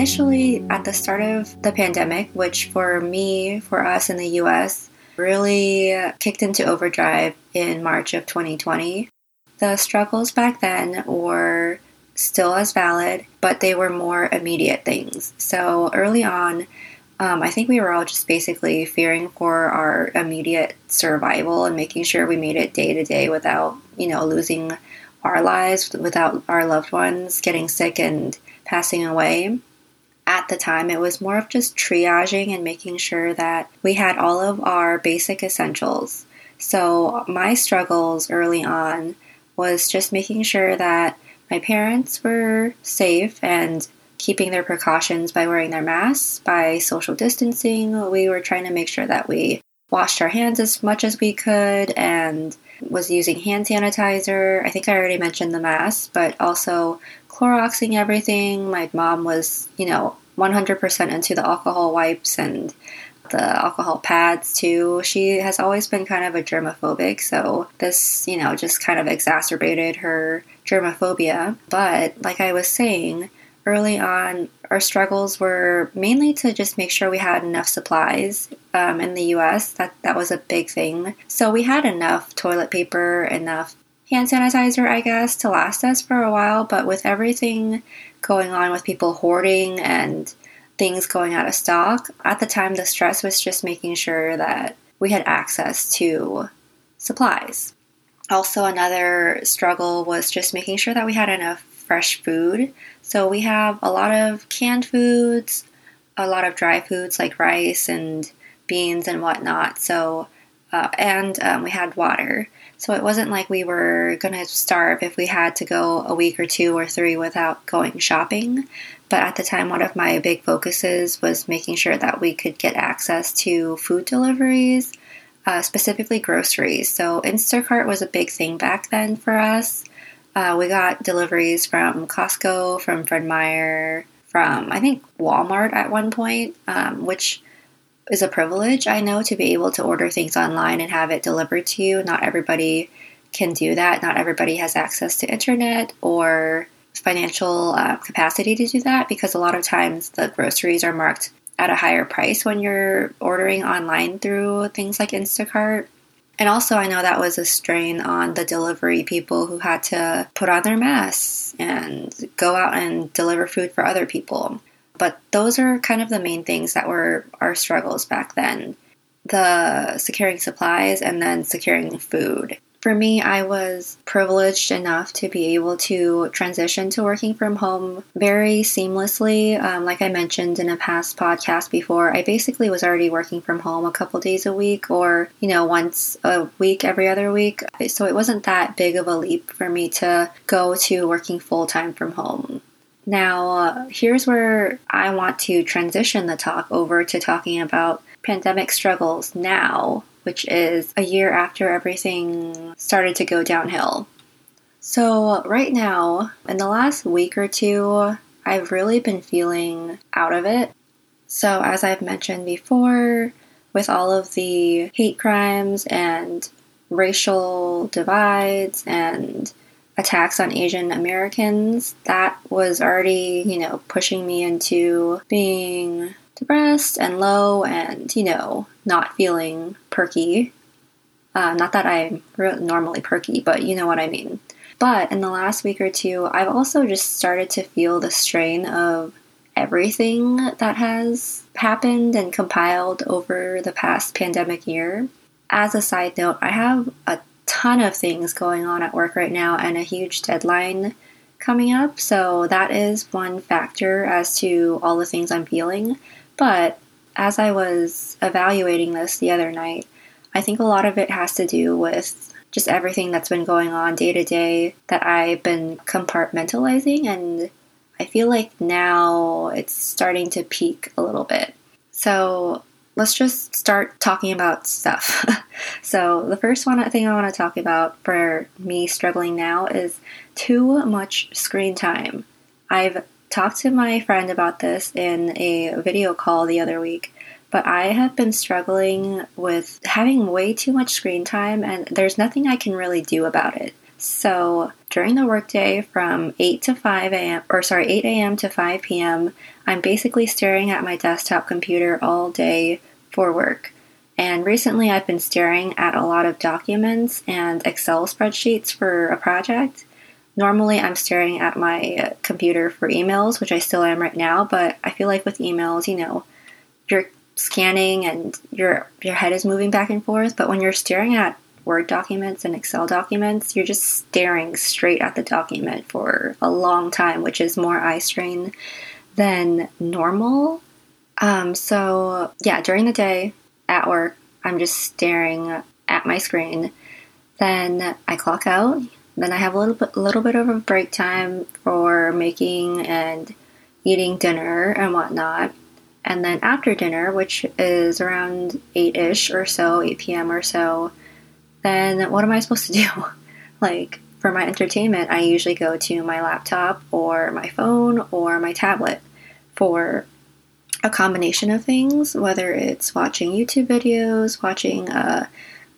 initially, at the start of the pandemic, which for me, for us in the US, really kicked into overdrive in March of 2020, the struggles back then were still as valid, but they were more immediate things. So, early on, um, I think we were all just basically fearing for our immediate survival and making sure we made it day to day without, you know, losing our lives, without our loved ones getting sick and passing away. At the time, it was more of just triaging and making sure that we had all of our basic essentials. So, my struggles early on was just making sure that my parents were safe and keeping their precautions by wearing their masks, by social distancing. We were trying to make sure that we washed our hands as much as we could and was using hand sanitizer. I think I already mentioned the mask, but also Cloroxing everything. My mom was, you know, 100% into the alcohol wipes and the alcohol pads too. She has always been kind of a germophobic, so this, you know, just kind of exacerbated her germophobia. But like I was saying, early on, our struggles were mainly to just make sure we had enough supplies um, in the US. That, that was a big thing. So we had enough toilet paper, enough hand sanitizer, I guess, to last us for a while. But with everything going on with people hoarding and things going out of stock, at the time, the stress was just making sure that we had access to supplies. Also, another struggle was just making sure that we had enough fresh food. So we have a lot of canned foods, a lot of dry foods like rice and beans and whatnot. So, uh, and um, we had water. So it wasn't like we were going to starve if we had to go a week or two or three without going shopping. But at the time, one of my big focuses was making sure that we could get access to food deliveries, uh, specifically groceries. So Instacart was a big thing back then for us. Uh, we got deliveries from Costco, from Fred Meyer, from I think Walmart at one point, um, which is a privilege I know to be able to order things online and have it delivered to you. Not everybody can do that. Not everybody has access to internet or financial uh, capacity to do that because a lot of times the groceries are marked at a higher price when you're ordering online through things like Instacart. And also, I know that was a strain on the delivery people who had to put on their masks and go out and deliver food for other people. But those are kind of the main things that were our struggles back then the securing supplies and then securing food. For me, I was privileged enough to be able to transition to working from home very seamlessly. Um, like I mentioned in a past podcast before, I basically was already working from home a couple days a week or, you know, once a week, every other week. So it wasn't that big of a leap for me to go to working full time from home. Now, uh, here's where I want to transition the talk over to talking about pandemic struggles now which is a year after everything started to go downhill. So, right now, in the last week or two, I've really been feeling out of it. So, as I've mentioned before, with all of the hate crimes and racial divides and attacks on Asian Americans, that was already, you know, pushing me into being depressed and low and, you know, not feeling perky. Uh, not that I'm normally perky, but you know what I mean. But in the last week or two, I've also just started to feel the strain of everything that has happened and compiled over the past pandemic year. As a side note, I have a ton of things going on at work right now and a huge deadline coming up, so that is one factor as to all the things I'm feeling. But as I was evaluating this the other night, I think a lot of it has to do with just everything that's been going on day to day that I've been compartmentalizing, and I feel like now it's starting to peak a little bit. So let's just start talking about stuff. so, the first one thing I want to talk about for me struggling now is too much screen time. I've talked to my friend about this in a video call the other week, but I have been struggling with having way too much screen time, and there's nothing I can really do about it. So during the workday from 8 to 5 a.m., or sorry, 8 a.m. to 5 p.m., I'm basically staring at my desktop computer all day for work. And recently I've been staring at a lot of documents and Excel spreadsheets for a project. Normally I'm staring at my computer for emails, which I still am right now, but I feel like with emails, you know, you're scanning and your your head is moving back and forth, but when you're staring at Word documents and Excel documents, you're just staring straight at the document for a long time, which is more eye strain than normal. Um, so, yeah, during the day at work, I'm just staring at my screen. Then I clock out. Then I have a little bit, a little bit of a break time for making and eating dinner and whatnot. And then after dinner, which is around 8 ish or so, 8 p.m. or so, then what am I supposed to do? like, for my entertainment, I usually go to my laptop or my phone or my tablet for a combination of things, whether it's watching YouTube videos, watching a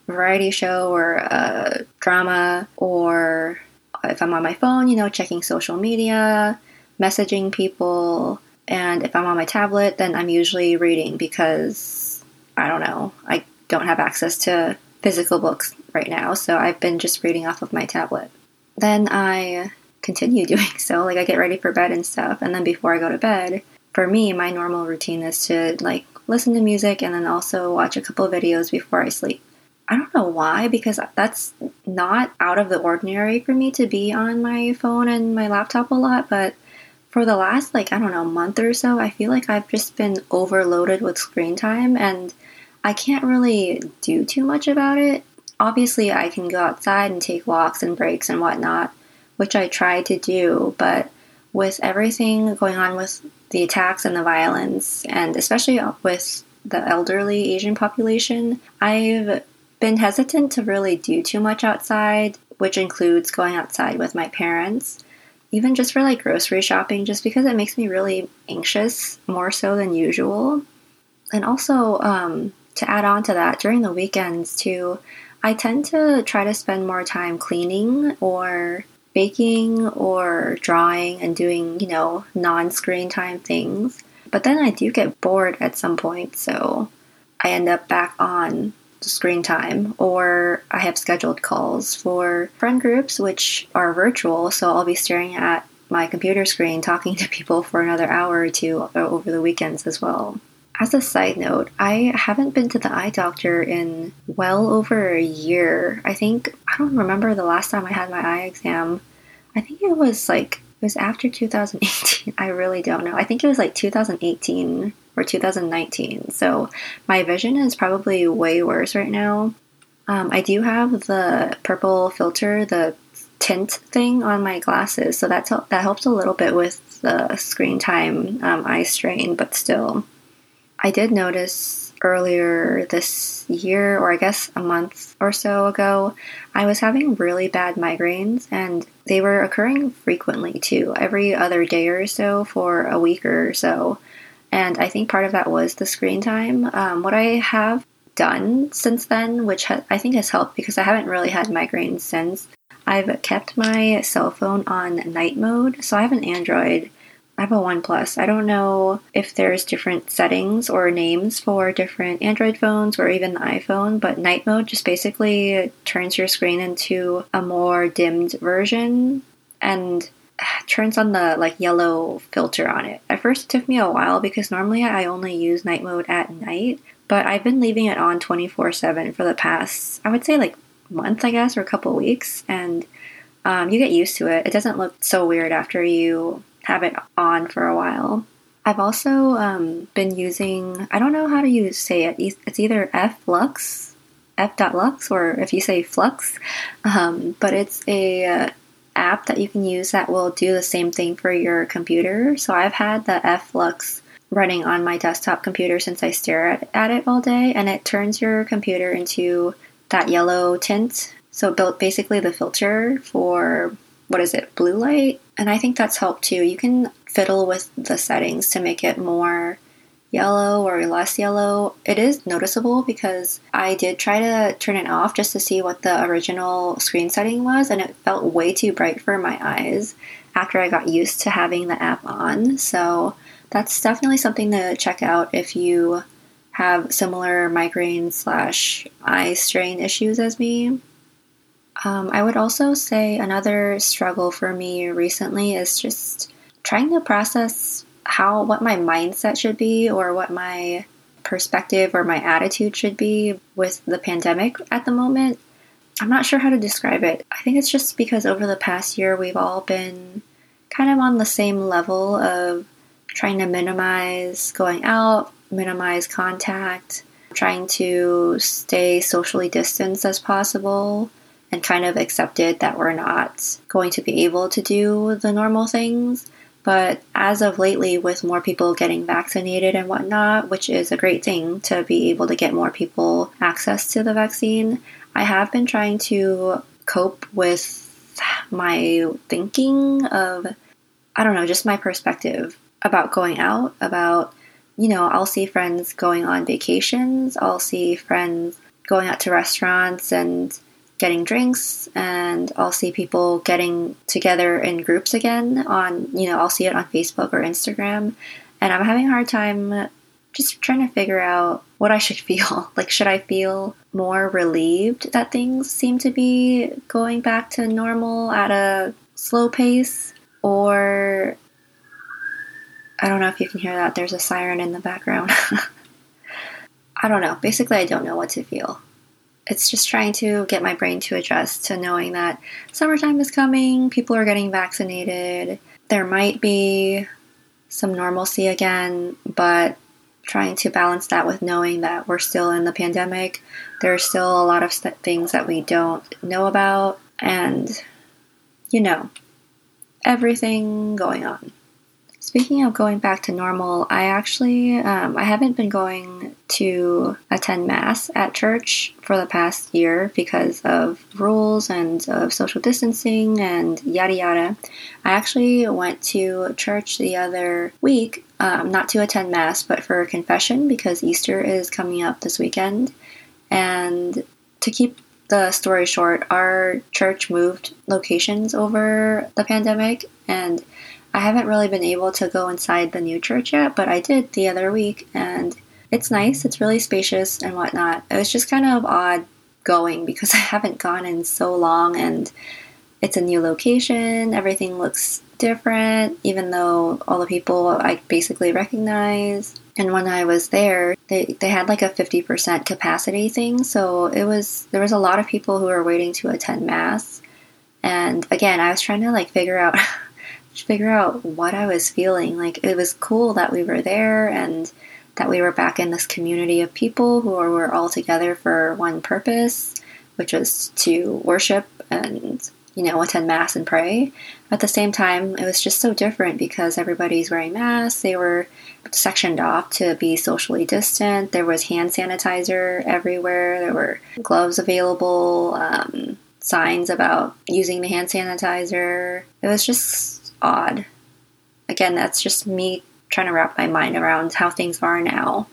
variety show or a drama, or if I'm on my phone, you know, checking social media, messaging people, and if I'm on my tablet, then I'm usually reading because I don't know, I don't have access to physical books right now, so I've been just reading off of my tablet. Then I continue doing so, like I get ready for bed and stuff, and then before I go to bed, for me, my normal routine is to like listen to music and then also watch a couple videos before I sleep. I don't know why, because that's not out of the ordinary for me to be on my phone and my laptop a lot, but for the last, like, I don't know, month or so, I feel like I've just been overloaded with screen time and I can't really do too much about it. Obviously, I can go outside and take walks and breaks and whatnot, which I try to do, but with everything going on with the attacks and the violence, and especially with the elderly Asian population, I've been hesitant to really do too much outside, which includes going outside with my parents, even just for like grocery shopping, just because it makes me really anxious more so than usual. And also, um, to add on to that, during the weekends too, I tend to try to spend more time cleaning or baking or drawing and doing, you know, non screen time things. But then I do get bored at some point, so I end up back on the screen time or I have scheduled calls for friend groups which are virtual, so I'll be staring at my computer screen talking to people for another hour or two over the weekends as well. As a side note, I haven't been to the eye doctor in well over a year. I think, I don't remember the last time I had my eye exam. I think it was like, it was after 2018. I really don't know. I think it was like 2018 or 2019. So my vision is probably way worse right now. Um, I do have the purple filter, the tint thing on my glasses, so that's that helps a little bit with the screen time um, eye strain, but still. I did notice earlier this year, or I guess a month or so ago, I was having really bad migraines and they were occurring frequently too, every other day or so for a week or so. And I think part of that was the screen time. Um, what I have done since then, which ha- I think has helped because I haven't really had migraines since, I've kept my cell phone on night mode. So I have an Android I have a. I don't know if there's different settings or names for different Android phones or even the iPhone, but night mode just basically turns your screen into a more dimmed version and turns on the like yellow filter on it. At first it took me a while because normally I only use night mode at night, but I've been leaving it on 24/7 for the past I would say like month I guess or a couple weeks and um, you get used to it. It doesn't look so weird after you have it on for a while. I've also um, been using, I don't know how to use, say it, it's either Flux, f.lux, or if you say flux, um, but it's a uh, app that you can use that will do the same thing for your computer. So I've had the F Flux running on my desktop computer since I stare at, at it all day, and it turns your computer into that yellow tint. So built basically the filter for what is it, blue light? And I think that's helped too. You can fiddle with the settings to make it more yellow or less yellow, it is noticeable because I did try to turn it off just to see what the original screen setting was, and it felt way too bright for my eyes after I got used to having the app on. So that's definitely something to check out if you have similar migraine slash eye strain issues as me. Um, I would also say another struggle for me recently is just trying to process how what my mindset should be or what my perspective or my attitude should be with the pandemic at the moment. I'm not sure how to describe it. I think it's just because over the past year we've all been kind of on the same level of trying to minimize going out, minimize contact, trying to stay socially distanced as possible, and kind of accepted that we're not going to be able to do the normal things. But as of lately, with more people getting vaccinated and whatnot, which is a great thing to be able to get more people access to the vaccine, I have been trying to cope with my thinking of, I don't know, just my perspective about going out, about, you know, I'll see friends going on vacations, I'll see friends going out to restaurants and getting drinks and I'll see people getting together in groups again on, you know, I'll see it on Facebook or Instagram. And I'm having a hard time just trying to figure out what I should feel. Like, should I feel more relieved that things seem to be going back to normal at a slow pace? Or, I don't know if you can hear that. There's a siren in the background. I don't know. Basically, I don't know what to feel it's just trying to get my brain to adjust to knowing that summertime is coming, people are getting vaccinated, there might be some normalcy again, but trying to balance that with knowing that we're still in the pandemic. There are still a lot of st- things that we don't know about, and you know, everything going on. Speaking of going back to normal, I actually um, I haven't been going to attend mass at church for the past year because of rules and of social distancing and yada yada. I actually went to church the other week, um, not to attend mass, but for confession because Easter is coming up this weekend. And to keep the story short, our church moved locations over the pandemic and I haven't really been able to go inside the new church yet, but I did the other week, and it's nice. It's really spacious and whatnot. It was just kind of odd going because I haven't gone in so long, and it's a new location. Everything looks different, even though all the people I basically recognize. And when I was there, they, they had like a 50% capacity thing. So it was, there was a lot of people who were waiting to attend Mass. And again, I was trying to like figure out figure out what I was feeling. Like it was cool that we were there and that we were back in this community of people who were all together for one purpose, which was to worship and you know attend mass and pray. At the same time, it was just so different because everybody's wearing masks. They were sectioned off to be socially distant. There was hand sanitizer everywhere. There were gloves available. Um, signs about using the hand sanitizer. It was just odd. Again, that's just me trying to wrap my mind around how things are now.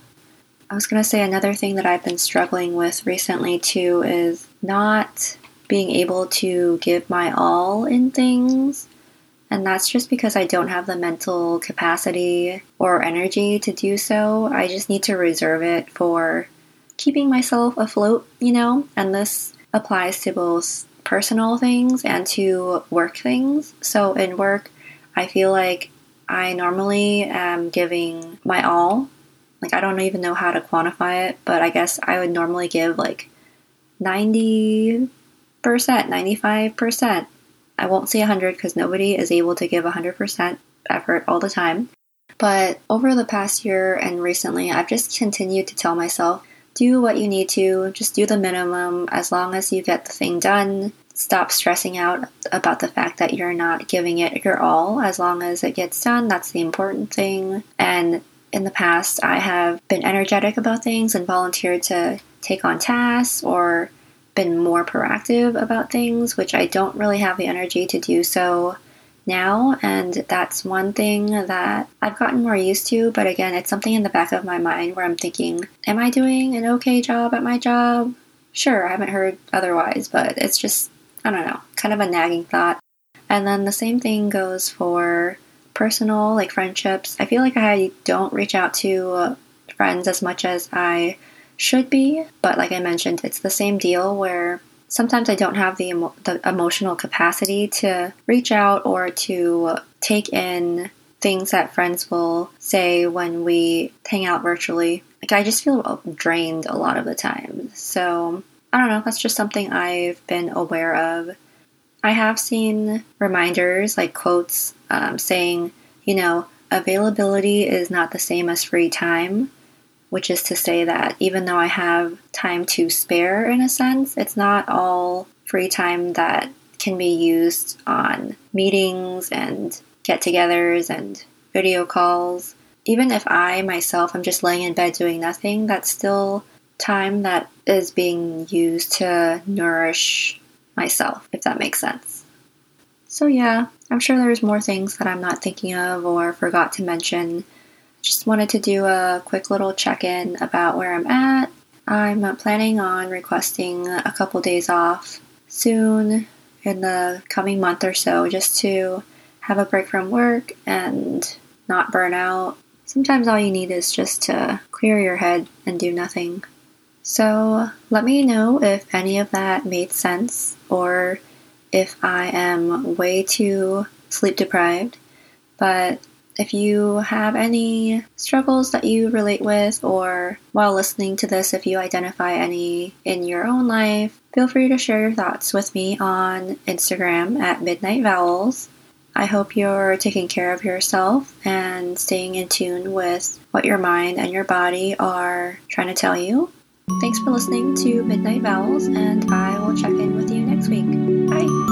I was going to say another thing that I've been struggling with recently too is not being able to give my all in things. And that's just because I don't have the mental capacity or energy to do so. I just need to reserve it for keeping myself afloat, you know? And this applies to both personal things and to work things. So in work, I feel like I normally am giving my all. Like, I don't even know how to quantify it, but I guess I would normally give like 90%, 95%. I won't say 100 because nobody is able to give 100% effort all the time. But over the past year and recently, I've just continued to tell myself do what you need to, just do the minimum as long as you get the thing done stop stressing out about the fact that you're not giving it your all as long as it gets done. That's the important thing. And in the past, I have been energetic about things and volunteered to take on tasks or been more proactive about things, which I don't really have the energy to do so now, and that's one thing that I've gotten more used to. But again, it's something in the back of my mind where I'm thinking, am I doing an okay job at my job? Sure, I haven't heard otherwise, but it's just, I don't know, kind of a nagging thought. And then the same thing goes for personal, like friendships. I feel like I don't reach out to friends as much as I should be, but like I mentioned, it's the same deal where sometimes I don't have the, emo- the emotional capacity to reach out or to take in things that friends will say when we hang out virtually. Like I just feel drained a lot of the time. So I don't know, that's just something I've been aware of. I have seen reminders like quotes um, saying, you know, availability is not the same as free time which is to say that even though I have time to spare in a sense, it's not all free time that can be used on meetings and get togethers and video calls. Even if I myself am just laying in bed doing nothing, that's still time that is being used to nourish myself, if that makes sense. So, yeah, I'm sure there's more things that I'm not thinking of or forgot to mention just wanted to do a quick little check in about where I'm at. I'm planning on requesting a couple days off soon in the coming month or so just to have a break from work and not burn out. Sometimes all you need is just to clear your head and do nothing. So let me know if any of that made sense or if I am way too sleep deprived. But if you have any struggles that you relate with, or while listening to this, if you identify any in your own life, feel free to share your thoughts with me on Instagram at Midnight Vowels. I hope you're taking care of yourself and staying in tune with what your mind and your body are trying to tell you. Thanks for listening to Midnight Vowels, and I will check in with you next week. Bye.